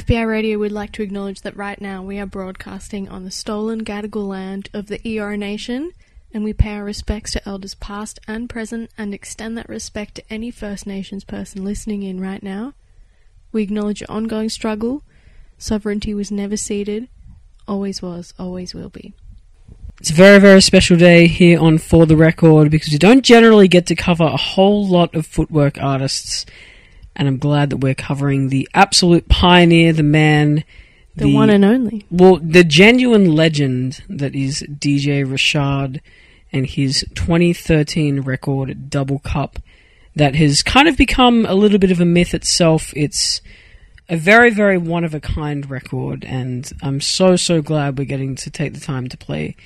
FBI Radio would like to acknowledge that right now we are broadcasting on the stolen Gadigal land of the Eora Nation, and we pay our respects to elders past and present and extend that respect to any First Nations person listening in right now. We acknowledge your ongoing struggle. Sovereignty was never ceded, always was, always will be. It's a very, very special day here on For the Record because we don't generally get to cover a whole lot of footwork artists, and I'm glad that we're covering the absolute pioneer, the man, The, one and only. well, the genuine legend that is DJ Rashad and his 2013 record Double Cup that has kind of become a little bit of a myth itself. It's a very, very one of a kind record, and I'm so, so glad we're getting to take the time to play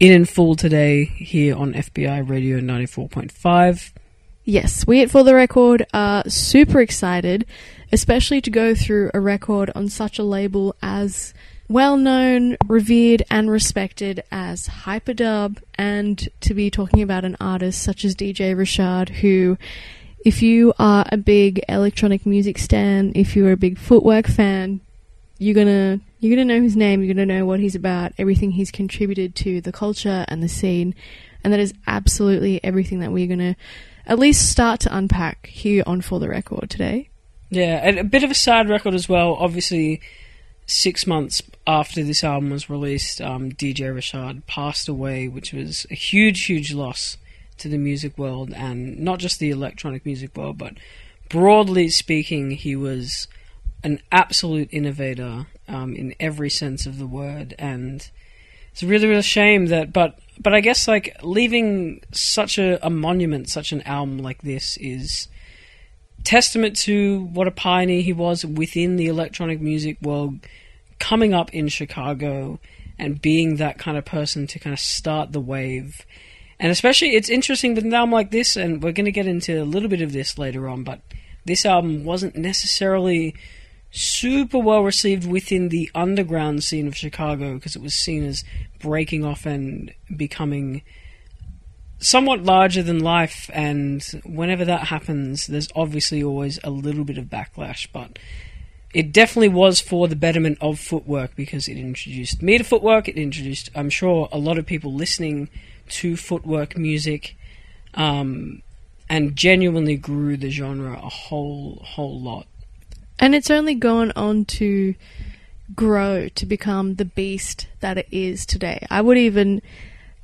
it in full today here on FBI Radio 94.5. Yes, we at For the Record are super excited, especially to go through a record on such a label as well known, revered, and respected as Hyperdub, and to be talking about an artist such as DJ Rashad, who, if you are a big electronic music stan, if you're a big footwork fan, you're gonna you're gonna know his name, you're gonna know what he's about, everything he's contributed to the culture and the scene, and that is absolutely everything that we're gonna at least start to unpack here on For the Record today. Yeah, and a bit of a sad record as well. Obviously, six months after this album was released, um, DJ Rashad passed away, which was a huge, huge loss to the music world, and not just the electronic music world, but broadly speaking, he was an absolute innovator um, in every sense of the word, and it's a really, real shame that. But, but I guess like leaving such a, a monument, such an album like this is testament to what a pioneer he was within the electronic music world, coming up in Chicago and being that kind of person to kind of start the wave. And especially, it's interesting with an album like this, and we're going to get into a little bit of this later on, but this album wasn't necessarily super well received within the underground scene of Chicago because it was seen as breaking off and becoming somewhat larger than life. And whenever that happens there's obviously always a little bit of backlash but it definitely was for the betterment of footwork because it introduced me to footwork. It introduced i'm sure a lot of people listening to footwork music um, and genuinely grew the genre a whole whole lot And it's only gone on to grow to become the beast that it is today. I would even,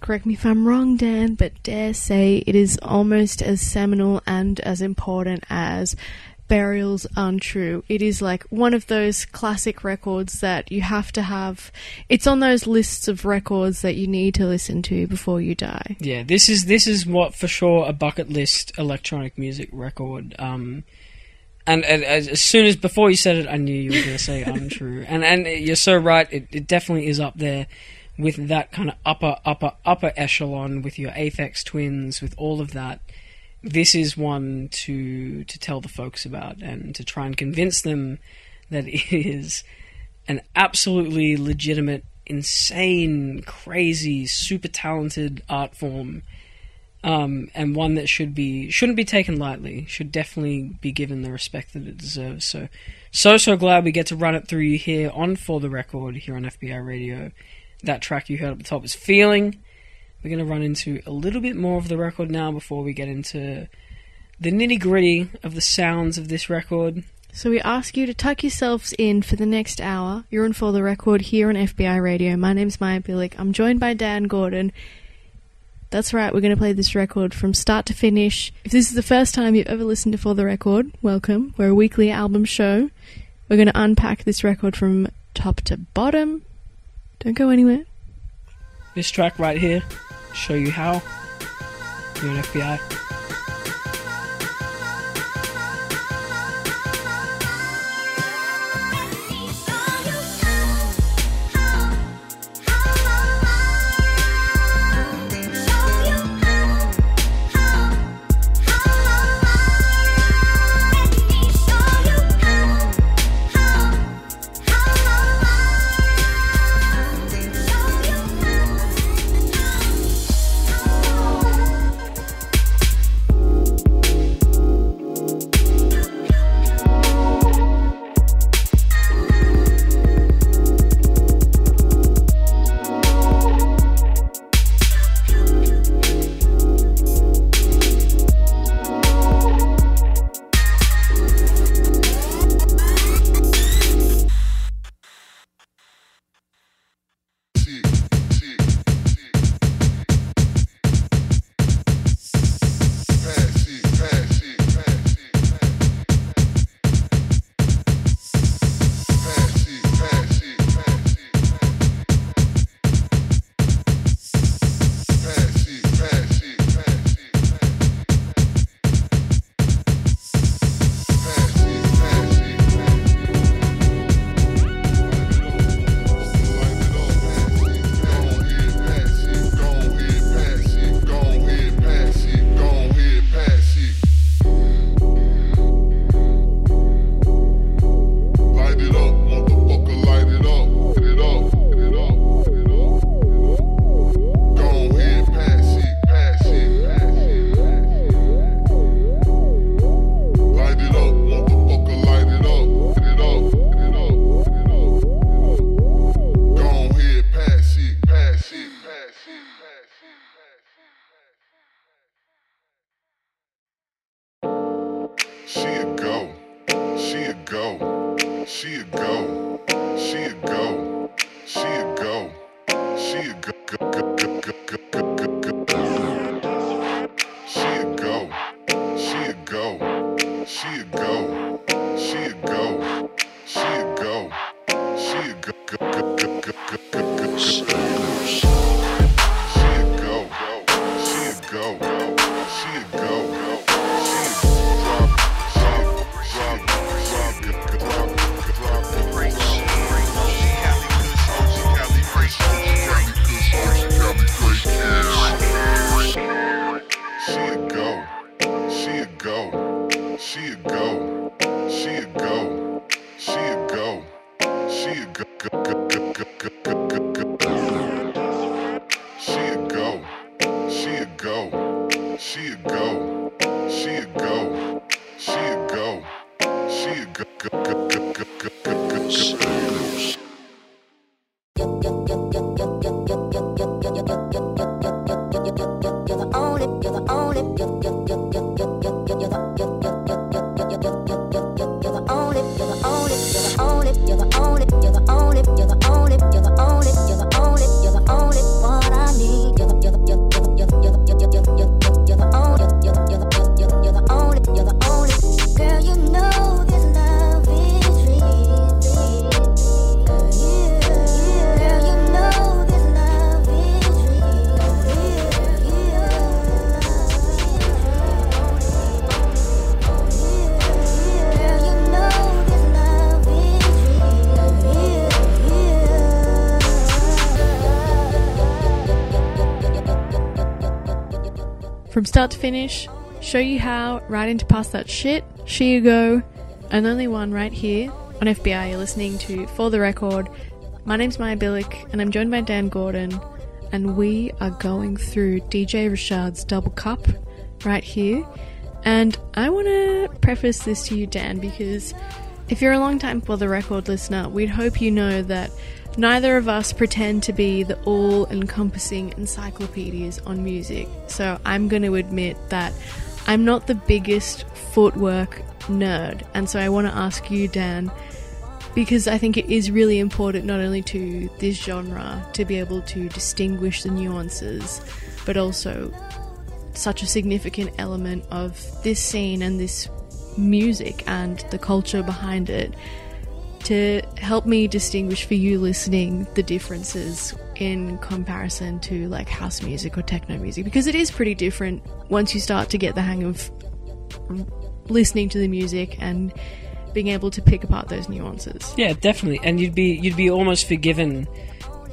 correct me if I'm wrong, Dan, but dare say it is almost as seminal and as important as Burial's Untrue. It is like one of those classic records that you have to have. It's on those lists of records that you need to listen to before you die. Yeah, this is this is what for sure a bucket list electronic music record. Um, and, and as, as soon as before you said it, I knew you were going to say untrue. And and you're so right. It, it definitely is up there with that kind of upper upper upper echelon with your Aphex Twins, with all of that. This is one to to tell the folks about and to try and convince them that it is an absolutely legitimate insane, crazy, super talented art form, um, and one that should be shouldn't be taken lightly. Should definitely be given the respect that it deserves. So, so so glad we get to run it through you here on for the record here on FBI Radio. That track you heard at the top is "Feeling." We're going to run into a little bit more of the record now before we get into the nitty gritty of the sounds of this record. So we ask you to tuck yourselves in for the next hour. You're on for the record here on FBI Radio. My name's Maya Billick. I'm joined by Dan Gordon. That's right, we're going to play this record from start to finish. If this is the first time you've ever listened to For the Record, welcome. We're a weekly album show. We're going to unpack this record from top to bottom. Don't go anywhere. This track right here, show you how. You're an FBI. From start to finish, show you how, right into past that shit, she you go, and only one right here on FBI. You're listening to For the Record. My name's Maya Billick, and I'm joined by Dan Gordon, and we are going through DJ Rashad's Double Cup right here. And I want to preface this to you, Dan, because if you're a long time for the record listener, we'd hope you know that neither of us pretend to be the all encompassing encyclopedias on music. So I'm going to admit that I'm not the biggest footwork nerd. And so I want to ask you, Dan, because I think it is really important not only to this genre to be able to distinguish the nuances, but also such a significant element of this scene and this music and the culture behind it to help me distinguish for you listening the differences in comparison to like house music or techno music because it is pretty different once you start to get the hang of listening to the music and being able to pick apart those nuances. Yeah, definitely. And you'd be you'd be almost forgiven,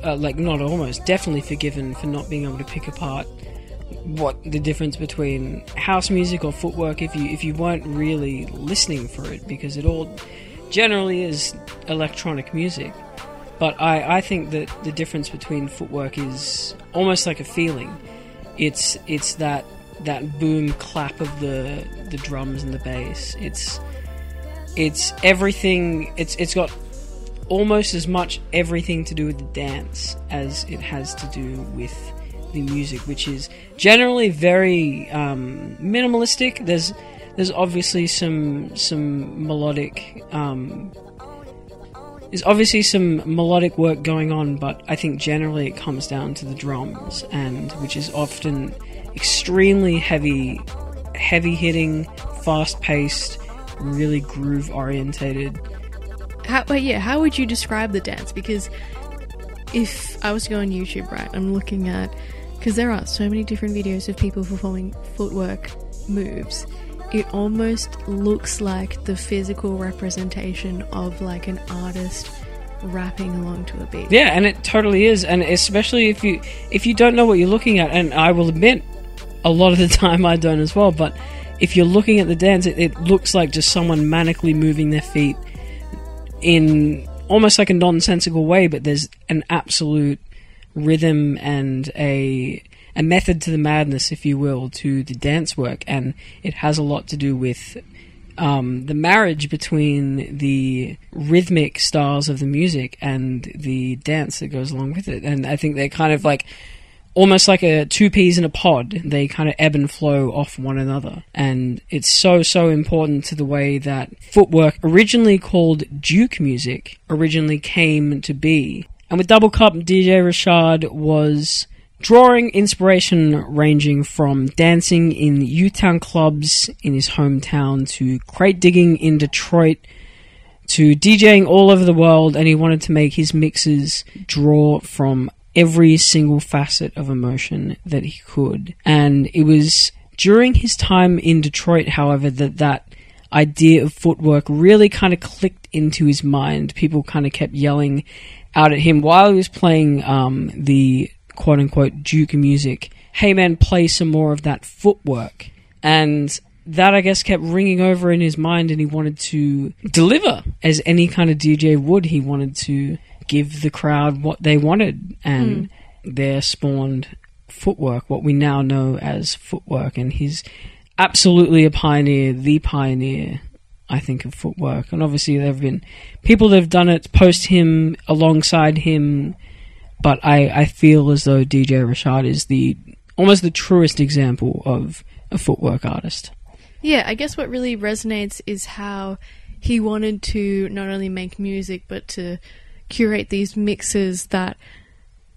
uh, like not almost, definitely forgiven for not being able to pick apart what the difference between house music or footwork if you if you weren't really listening for it because it all generally is electronic music. But I, I think that the difference between footwork is almost like a feeling. It's it's that that boom clap of the the drums and the bass. It's it's everything. It's it's got almost as much everything to do with the dance as it has to do with the music, which is generally very um, minimalistic. There's there's obviously some some melodic um, there's obviously some melodic work going on, but I think generally it comes down to the drums, and which is often extremely heavy, heavy hitting, fast paced, really groove orientated. How, but yeah, how would you describe the dance? Because if I was to go on YouTube, right, I'm looking at because there are so many different videos of people performing footwork moves. It almost looks like the physical representation of like an artist rapping along to a beat. Yeah, and it totally is, and especially if you if you don't know what you're looking at, and I will admit, a lot of the time I don't as well, but if you're looking at the dance, it, it looks like just someone manically moving their feet in almost like a nonsensical way, but there's an absolute rhythm and a a method to the madness, if you will, to the dance work, and it has a lot to do with um, the marriage between the rhythmic styles of the music and the dance that goes along with it. And I think they're kind of like almost like a two peas in a pod. They kind of ebb and flow off one another. And it's so, so important to the way that footwork, originally called Juke music, originally came to be. And with Double Cup, DJ Rashad was drawing inspiration ranging from dancing in U-Town clubs in his hometown to crate digging in Detroit to DJing all over the world and he wanted to make his mixes draw from every single facet of emotion that he could. And it was during his time in Detroit, however, that that idea of footwork really kind of clicked into his mind. People kind of kept yelling out at him while he was playing um, the quote unquote Juke music. Hey man, play some more of that footwork. And that I guess kept ringing over in his mind, and he wanted to deliver as any kind of DJ would. He wanted to give the crowd what they wanted, and mm. there spawned footwork, what we now know as footwork. And he's absolutely a pioneer, the pioneer, I think, of footwork. And obviously, there have been people that have done it post him, alongside him, but I, I feel as though DJ Rashad is the almost the truest example of a footwork artist. Yeah, I guess what really resonates is how he wanted to not only make music but to curate these mixes that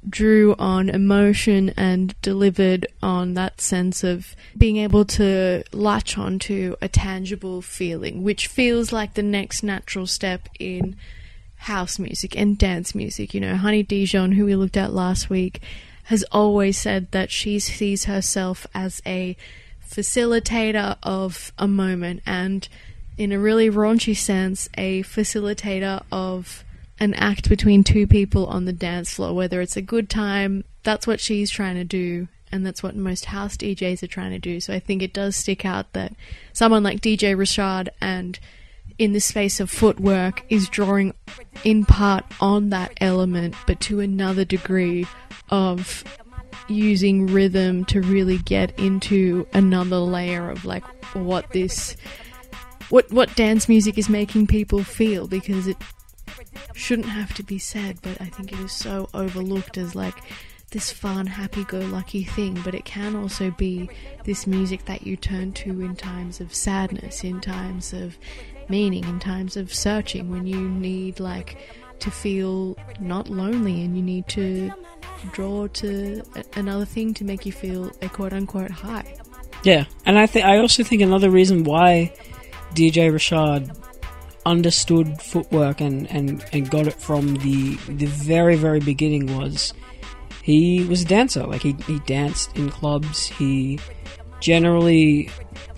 drew on emotion and delivered on that sense of being able to latch onto a tangible feeling, which feels like the next natural step in house music and dance music. You know, Honey Dijon, who we looked at last week, has always said that she sees herself as a facilitator of a moment and, in a really raunchy sense, a facilitator of an act between two people on the dance floor, whether it's a good time, that's what she's trying to do, and that's what most house DJs are trying to do. So I think it does stick out that someone like DJ Rashad and in the space of footwork is drawing in part on that element, but to another degree of using rhythm to really get into another layer of like what this what what dance music is making people feel because it shouldn't have to be said but I think it is so overlooked as like this fun happy-go-lucky thing. But it can also be this music that you turn to in times of sadness in times of meaning in times of searching when you need like to feel not lonely and you need to draw to another thing to make you feel a quote unquote high. Yeah, and I think I also think another reason why DJ Rashad understood footwork and, and, and got it from the the very very beginning was he was a dancer. Like he, he danced in clubs. He generally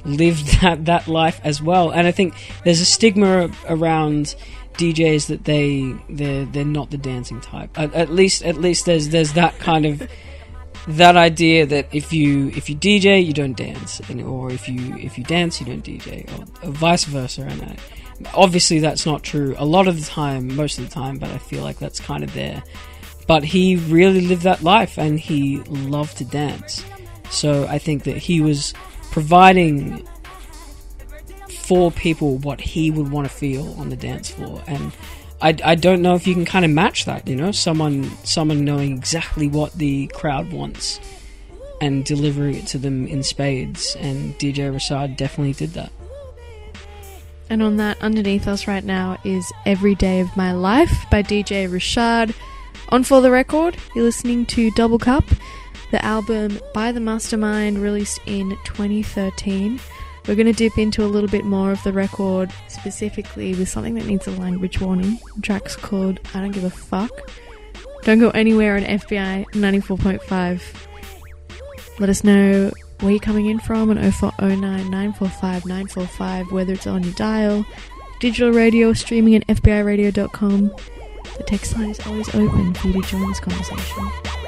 lived that that life as well. And I think there's a stigma around DJs that they they're they're not the dancing type. At, at least at least there's there's that kind of that idea that if you if you DJ you don't dance, and, or if you if you dance you don't DJ, or, or vice versa. And I, obviously that's not true a lot of the time, most of the time. But I feel like that's kind of there. But he really lived that life, and he loved to dance. So I think that he was providing for people what he would want to feel on the dance floor, and I, I don't know if you can kind of match that. You know, someone someone knowing exactly what the crowd wants and delivering it to them in spades. And DJ Rashad definitely did that. And on that, underneath us right now is Every Day of My Life by DJ Rashad. On For the Record, you're listening to Double Cup, the album by the Mastermind released in 2013. We're going to dip into a little bit more of the record, specifically with something that needs a language warning. Track's called I Don't Give a Fuck. Don't go anywhere on FBI 94.5. Let us know where you're coming in from on 0409 945 945, whether it's on your dial, digital radio, streaming at FBIRadio.com. The text line is always open for you to join this conversation.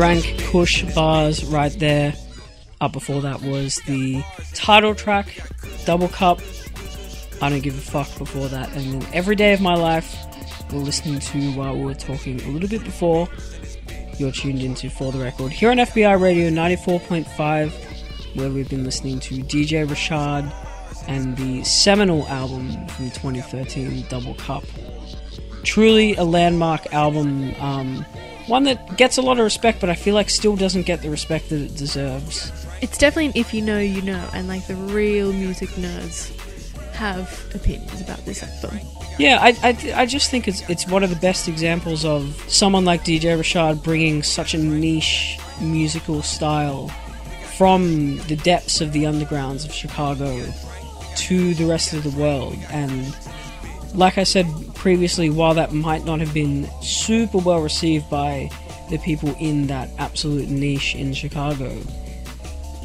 Drank Kush bars right there. Up before that was the title track, Double Cup. I don't give a fuck before that. And then every day of my life, we're listening to while we were talking a little bit before. You're tuned into For the Record here on FBI Radio 94.5, where we've been listening to DJ Rashad and the seminal album from 2013, Double Cup. Truly a landmark album, um, one that gets a lot of respect, but I feel like still doesn't get the respect that it deserves. It's definitely if you know, you know, and like the real music nerds have opinions about this album. Yeah, I, I, I just think it's it's one of the best examples of someone like DJ Rashad bringing such a niche musical style from the depths of the undergrounds of Chicago to the rest of the world. And like I said previously, while that might not have been super well received by the people in that absolute niche in Chicago,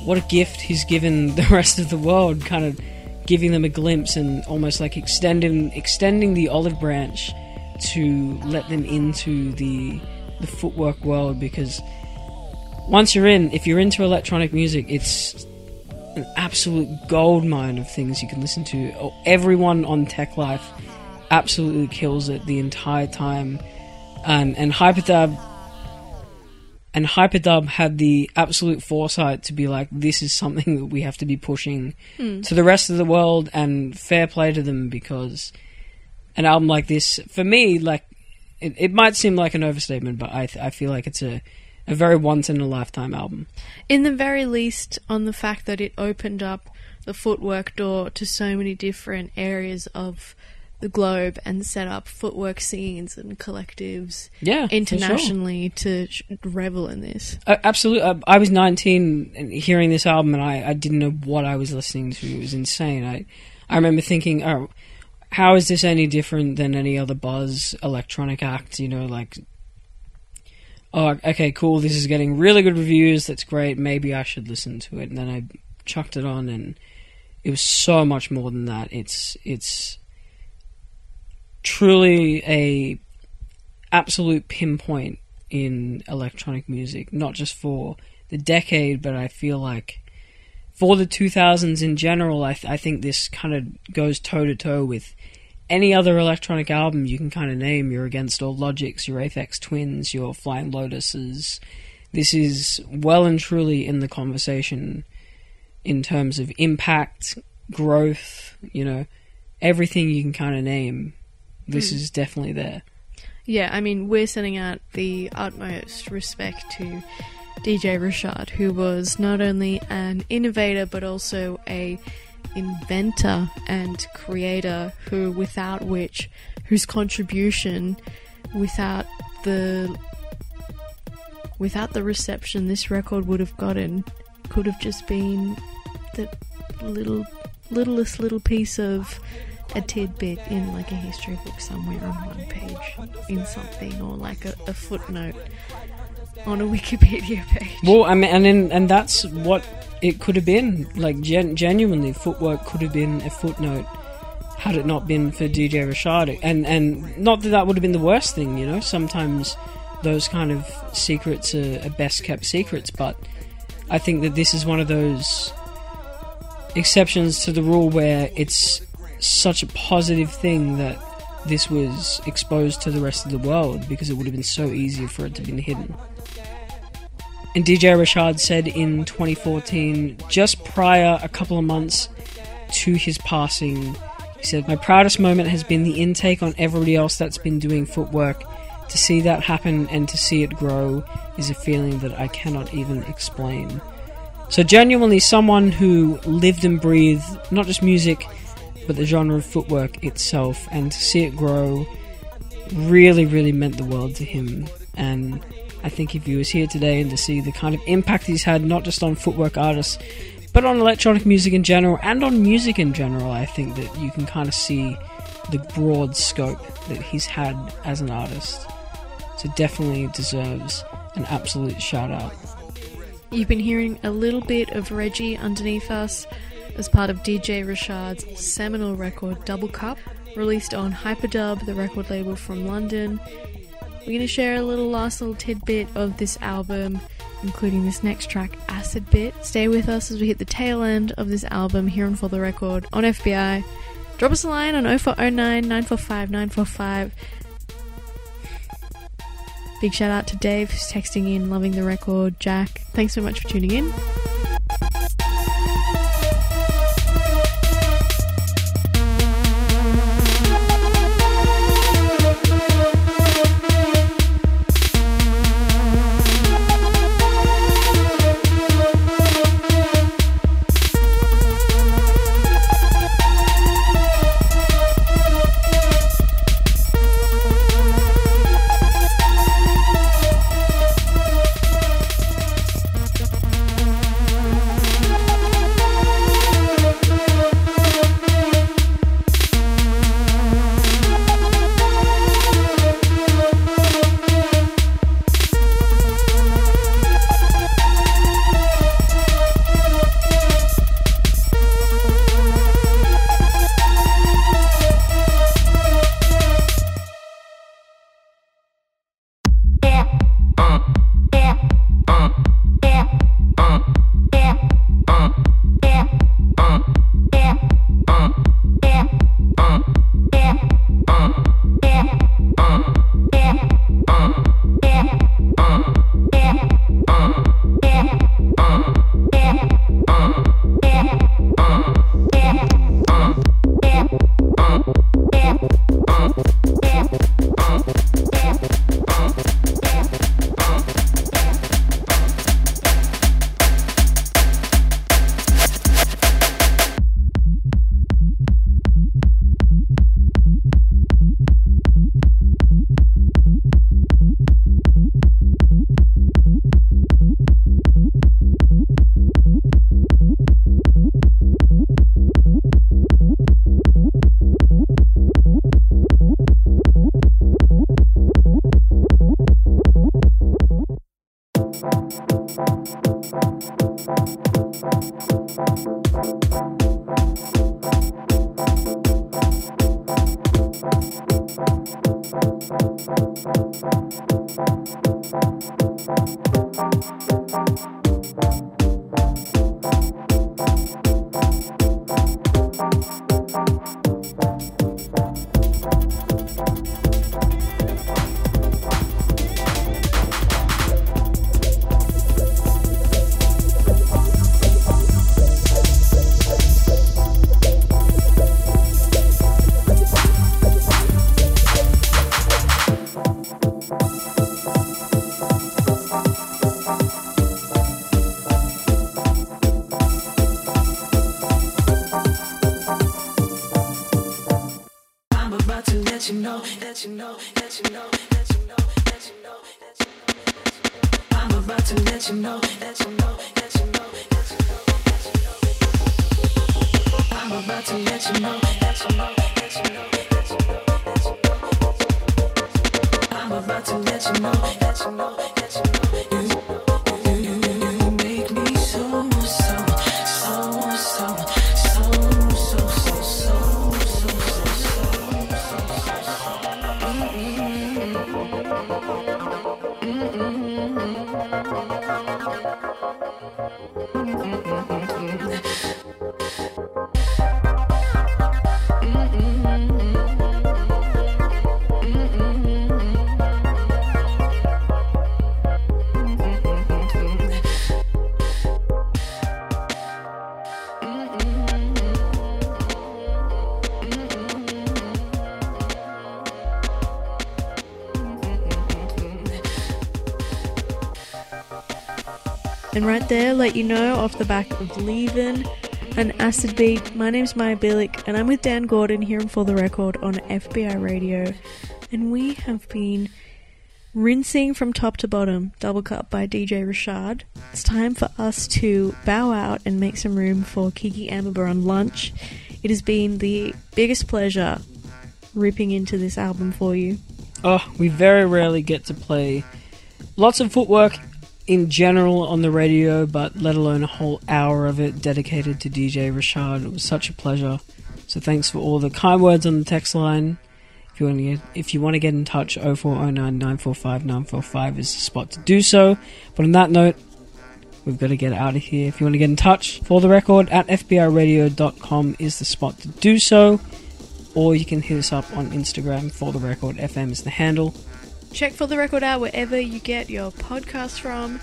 what a gift he's given the rest of the world, kind of giving them a glimpse and almost like extending extending the olive branch to let them into the the footwork world because once you're in, if you're into electronic music, it's an absolute gold mine of things you can listen to. Everyone on Teklife absolutely kills it the entire time, and and Hyperdub and Hyperdub had the absolute foresight to be like, this is something that we have to be pushing hmm. to the rest of the world, and fair play to them because an album like this, for me, like it, it might seem like an overstatement, but I th- I feel like it's a a very once in a lifetime album. In the very least, on the fact that it opened up the footwork door to so many different areas of the globe and set up footwork scenes and collectives Yeah, for sure. internationally to sh- revel in this. Uh, absolutely. Uh, I was 19 and hearing this album, and I, I didn't know what I was listening to. It was insane. I I remember thinking, oh, how is this any different than any other buzz electronic act? You know, like, oh, okay, cool. This is getting really good reviews. That's great. Maybe I should listen to it. And then I chucked it on, and it was so much more than that. It's it's truly a absolute pinpoint in electronic music, not just for the decade, but I feel like for the 2000s in general, I, th- I think this kind of goes toe to toe with any other electronic album you can kind of name. Your Against All Logics, your Aphex Twins, your Flying Lotuses. This is well and truly in the conversation in terms of impact, growth, you know, everything you can kind of name. This hmm. is definitely there. Yeah, I mean, we're sending out the utmost respect to DJ Rashad, who was not only an innovator but also a inventor and creator who without which whose contribution without the without the reception this record would have gotten could have just been the little littlest little piece of a tidbit in like a history book somewhere on one page in something or like a, a footnote on a Wikipedia page. Well, I mean, and then, and that's what it could have been. Like, gen- genuinely, footwork could have been a footnote had it not been for DJ Rashad. And and not that that would have been the worst thing, you know. Sometimes those kind of secrets are, are best kept secrets, but I think that this is one of those exceptions to the rule where it's such a positive thing that this was exposed to the rest of the world because it would have been so easy for it to been hidden. And DJ Rashad said in 2014, just prior a couple of months to his passing, he said, My proudest moment has been the intake on everybody else that's been doing footwork. To see that happen and to see it grow is a feeling that I cannot even explain. So, genuinely, someone who lived and breathed not just music, but the genre of footwork itself, and to see it grow really, really meant the world to him. And I think if he was here today and to see the kind of impact he's had, not just on footwork artists, but on electronic music in general, and on music in general, I think that you can kind of see the broad scope that he's had as an artist. So, definitely deserves an absolute shout out. You've been hearing a little bit of Reggie underneath us as part of DJ Rashad's seminal record Double Cup, released on Hyperdub, the record label from London. We're going to share a little last little tidbit of this album, including this next track, Acid Bit. Stay with us as we hit the tail end of this album here on For the Record on FBI. Drop us a line on 0409 945 945. Big shout out to Dave who's texting in, loving the record. Jack, thanks so much for tuning in. To let you know, let you know, let you know, let you know, let you know. I'm about to let you know, And right there, let you know off the back of Leavin' an acid beat. My name's Maya Billick, and I'm with Dan Gordon here For the Record on FBI Radio. And we have been rinsing from top to bottom, Double Cup by DJ Rashad. It's time for us to bow out and make some room for Kiki Amber on lunch. It has been the biggest pleasure ripping into this album for you. Oh, we very rarely get to play lots of footwork in general on the radio, but let alone a whole hour of it dedicated to DJ Rashad. It was such a pleasure. So thanks for all the kind words on the text line. If you want to get, if you want to get in touch, 0409 945 945 is the spot to do so. But on that note, we've got to get out of here. If you want to get in touch for the record at fbiradio.com is the spot to do so. Or you can hit us up on Instagram for the record. FM is the handle. Check for the record out wherever you get your podcast from.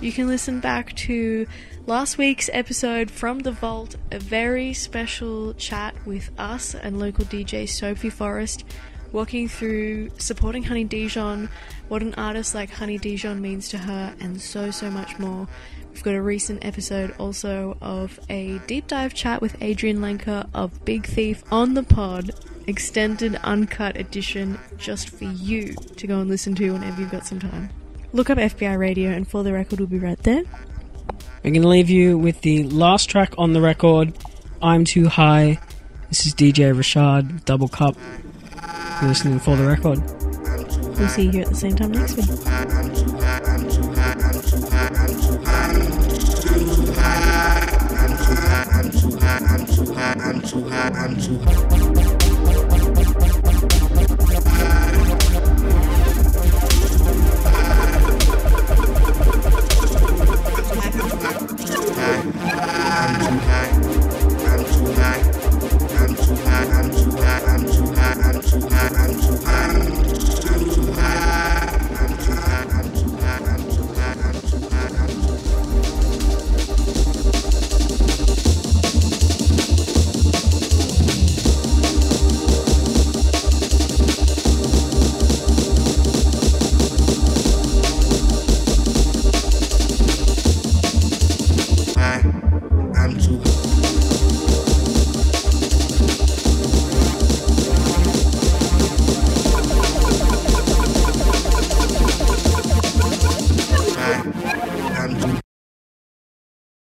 You can listen back to last week's episode from the vault, a very special chat with us and local DJ Sophie Forrest, walking through supporting Honey Dijon, what an artist like Honey Dijon means to her, and so, so much more. We've got a recent episode also of a deep dive chat with Adrianne Lenker of Big Thief on the pod, extended uncut edition just for you to go and listen to whenever you've got some time. Look up FBI Radio, and for the record, we'll be right there. We're going to leave you with the last track on the record, I'm Too High. This is DJ Rashad, Double Cup. You're listening for the record. We'll see you here at the same time next week.